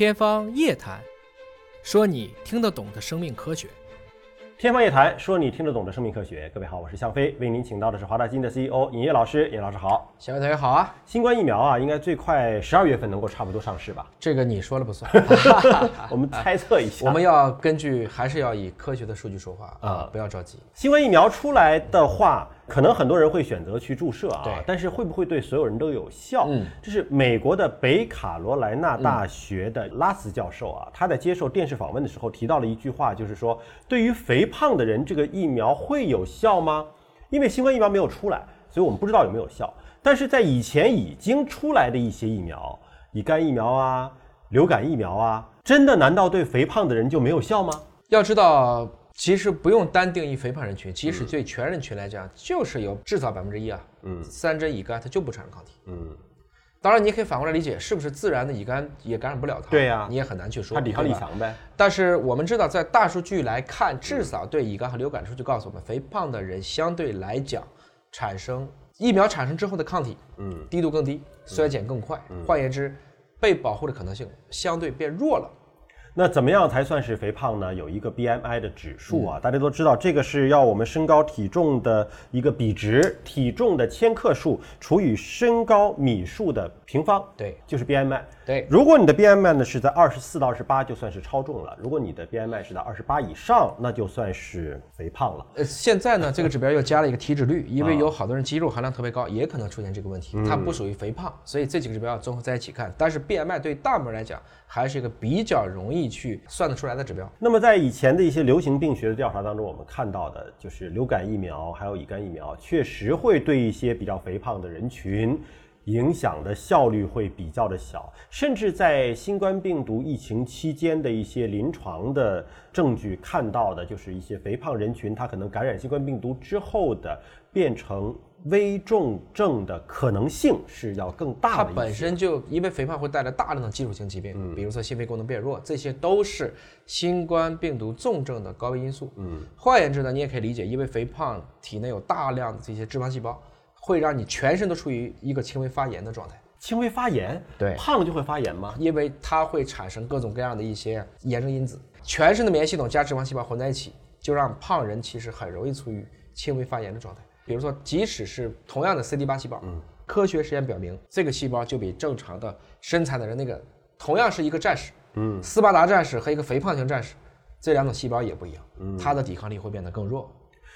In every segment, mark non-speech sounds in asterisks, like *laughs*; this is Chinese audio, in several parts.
天方夜谭，说你听得懂的生命科学。天方夜谭，说你听得懂的生命科学。各位好，我是向飞，为您请到的是华大基因的 CEO 尹烨老师。尹老师好。小位同学好啊，新冠疫苗啊，应该最快十二月份能够差不多上市吧？这个你说了不算，*laughs* 我们猜测一下。我们要根据还是要以科学的数据说话啊，不要着急。新冠疫苗出来的话，可能很多人会选择去注射啊，对但是会不会对所有人都有效？嗯，这是美国的北卡罗来纳大学的拉斯教授啊，他在接受电视访问的时候提到了一句话，就是说，对于肥胖的人，这个疫苗会有效吗？因为新冠疫苗没有出来，所以我们不知道有没有效。但是在以前已经出来的一些疫苗，乙肝疫苗啊、流感疫苗啊，真的难道对肥胖的人就没有效吗？要知道，其实不用单定义肥胖人群，即使对全人群来讲，就是有至少百分之一啊，嗯三针乙肝它就不产生抗体。嗯，当然，你也可以反过来理解，是不是自然的乙肝也感染不了它？对呀你也很难去说。它抵抗力强呗。但是我们知道，在大数据来看，至少对乙肝和流感数据告诉我们，肥胖的人相对来讲产生疫苗产生之后的抗体，嗯，低度更低，衰减更快。换言之，被保护的可能性相对变弱了。那怎么样才算是肥胖呢？有一个 BMI 的指数嗯啊，大家都知道，这个是要我们身高体重的一个比值，体重的千克数除以身高米数的平方，对就是 BMI。对如果你的 BMI 呢是在二十四到二十八，就算是超重了；如果你的 BMI 是在二十八以上，那就算是肥胖了。呃，现在呢，这个指标又加了一个体脂率，因为有好多人肌肉含量特别高，也可能出现这个问题，它不属于肥胖，所以这几个指标要综合在一起看。但是 BMI 对大部分人来讲，还是一个比较容易去算得出来的指标。那么在以前的一些流行病学的调查当中，我们看到的就是流感疫苗还有乙肝疫苗，确实会对一些比较肥胖的人群影响的效率会比较的小，甚至在新冠病毒疫情期间的一些临床的证据看到的，就是一些肥胖人群他可能感染新冠病毒之后的变成危重症的可能性是要更大的它。本身就因为肥胖会带来大量的基础性疾病，比如说心肺功能变弱，这些都是新冠病毒重症的高危因素。嗯，换言之呢，你也可以理解，因为肥胖体内有大量的这些脂肪细胞，会让你全身都处于一个轻微发炎的状态。轻微发炎，对胖了就会发炎吗？因为它会产生各种各样的一些炎症因子，全身的免疫系统加脂肪细胞混在一起，就让胖人其实很容易处于轻微发炎的状态。比如说，即使是同样的 CD8 细胞，嗯科学实验表明，这个细胞就比正常的身材的人那个同样是一个战士，嗯，斯巴达战士和一个肥胖型战士，这两种细胞也不一样，嗯它的抵抗力会变得更弱。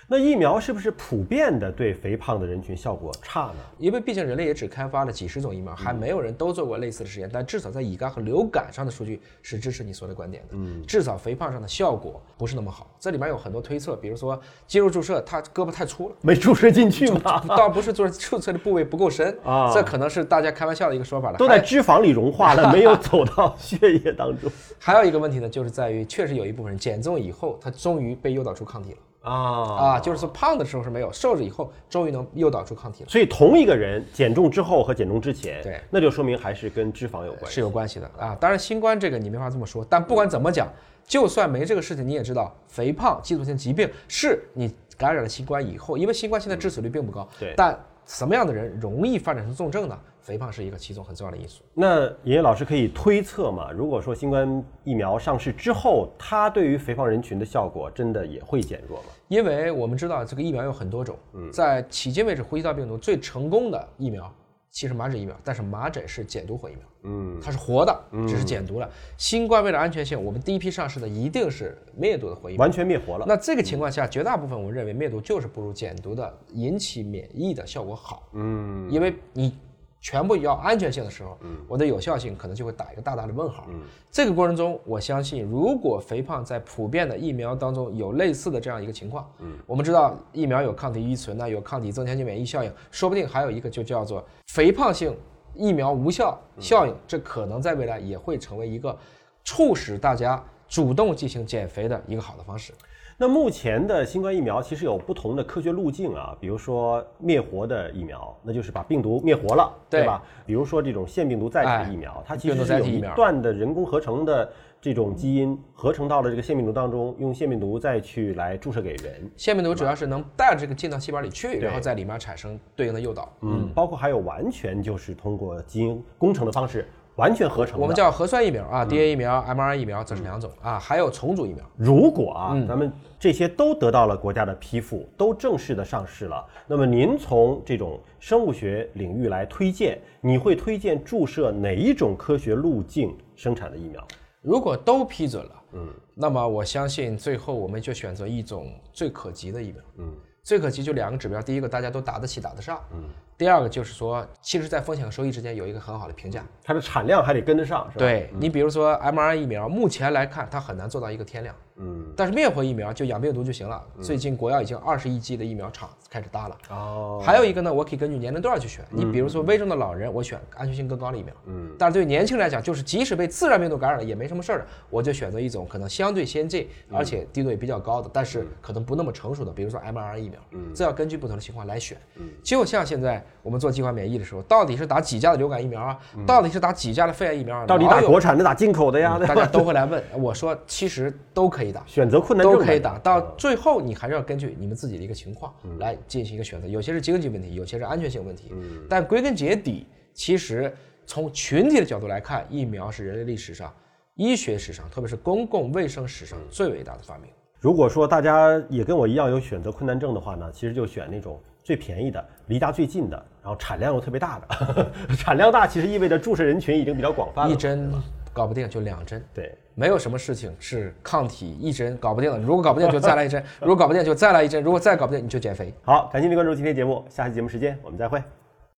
那疫苗是不是普遍的对肥胖的人群效果差呢？因为毕竟人类也只开发了几十种疫苗，还没有人都做过类似的实验。但至少在乙肝和流感上的数据是支持你说的观点的。嗯，至少肥胖上的效果不是那么好。这里面有很多推测，比如说肌肉注射，他胳膊太粗了。没注射进去吗？倒不是做注射的部位不够深 *laughs* 啊这可能是大家开玩笑的一个说法了。都在脂肪里融化了，没有走到血液当中 *laughs* 还有一个问题呢，就是在于确实有一部分人减重以后，他终于被诱导出抗体了啊啊，就是说胖的时候是没有，瘦了以后终于能诱导出抗体了。所以同一个人减重之后和减重之前，对那就说明还是跟脂肪有关系。是有关系的啊。当然，新冠这个你没法这么说，但不管怎么讲，就算没这个事情，你也知道，肥胖基础性疾病是你感染了新冠以后，因为新冠现在致死率并不高，对但什么样的人容易发展成重症呢？肥胖是一个其中很重要的因素。那尹烨老师可以推测嘛？如果说新冠疫苗上市之后，它对于肥胖人群的效果真的也会减弱吗？因为我们知道这个疫苗有很多种，嗯在迄今为止，呼吸道病毒最成功的疫苗其实麻疹疫苗，但是麻疹是减毒活疫苗，嗯，它是活的，只是减毒了。新冠为了安全性，我们第一批上市的一定是灭毒的活疫苗。完全灭活了。那这个情况下，绝大部分我们认为灭毒就是不如减毒的引起免疫的效果好。嗯，因为你全部要安全性的时候，我的有效性可能就会打一个大大的问号。这个过程中，我相信如果肥胖在普遍的疫苗当中有类似的这样一个情况，我们知道疫苗有抗体依存呢，有抗体增强性免疫效应，说不定还有一个就叫做肥胖性疫苗无效效应，这可能在未来也会成为一个促使大家主动进行减肥的一个好的方式。那目前的新冠疫苗其实有不同的科学路径啊，比如说灭活的疫苗，那就是把病毒灭活了，对吧？比如说这种腺病毒载体哎的疫苗，它其实是有一段的人工合成的这种基因合成到了这个腺病毒当中，用腺病毒再去来注射给人。腺病毒主要是能带着这个进到细胞里去，然后在里面产生对应的诱导。嗯，包括还有完全就是通过基因工程的方式完全合成的。我们叫核酸疫苗啊，DNA 疫苗、mRNA 疫苗，这是两种啊，还有重组疫苗。如果啊，嗯。咱们这些都得到了国家的批复，都正式的上市了，那么您从这种生物学领域来推荐，你会推荐注射哪一种科学路径生产的疫苗？如果都批准了，嗯，那么我相信最后我们就选择一种最可及的疫苗，嗯，最可及就两个指标，第一个大家都打得起、打得上，嗯，第二个就是说，其实在风险和收益之间有一个很好的评价。它的产量还得跟得上，是吧？，对你比如说 mRNA 疫苗，目前来看它很难做到一个天量，嗯，但是灭活疫苗就养病毒就行了。最近国药已经二十亿剂的疫苗厂开始搭了。哦，还有一个呢，我可以根据年龄段去选。你比如说危重的老人，我选安全性更高的疫苗。嗯，但是对于年轻人来讲，就是即使被自然病毒感染了也没什么事儿的，我就选择一种可能相对先进，而且低度也比较高的，但是可能不那么成熟的，比如说 mRNA 疫苗。嗯，这要根据不同的情况来选。嗯，就像现在我们做计划免疫的时候，到底是打几价的流感疫苗啊？到底是打几价的肺炎疫苗啊？到底打国产的打进口的呀？大家都会来问，我说其实都可以打。选择困难症都可以打，到最后你还是要根据你们自己的一个情况来进行一个选择。有些是经济问题，有些是安全性问题。但归根结底，其实从群体的角度来看，疫苗是人类历史上、医学史上，特别是公共卫生史上最伟大的发明。如果说大家也跟我一样有选择困难症的话呢，其实就选那种最便宜的、离家最近的，然后产量又特别大的。*laughs* 产量大其实意味着注射人群已经比较广泛了。一针搞不定就两针，对，没有什么事情是抗体一针搞不定的。如果搞不定就再来一针，如果搞不定就再来一针，如果再搞不定你就减肥。好，感谢您关注今天节目，下期节目时间我们再会。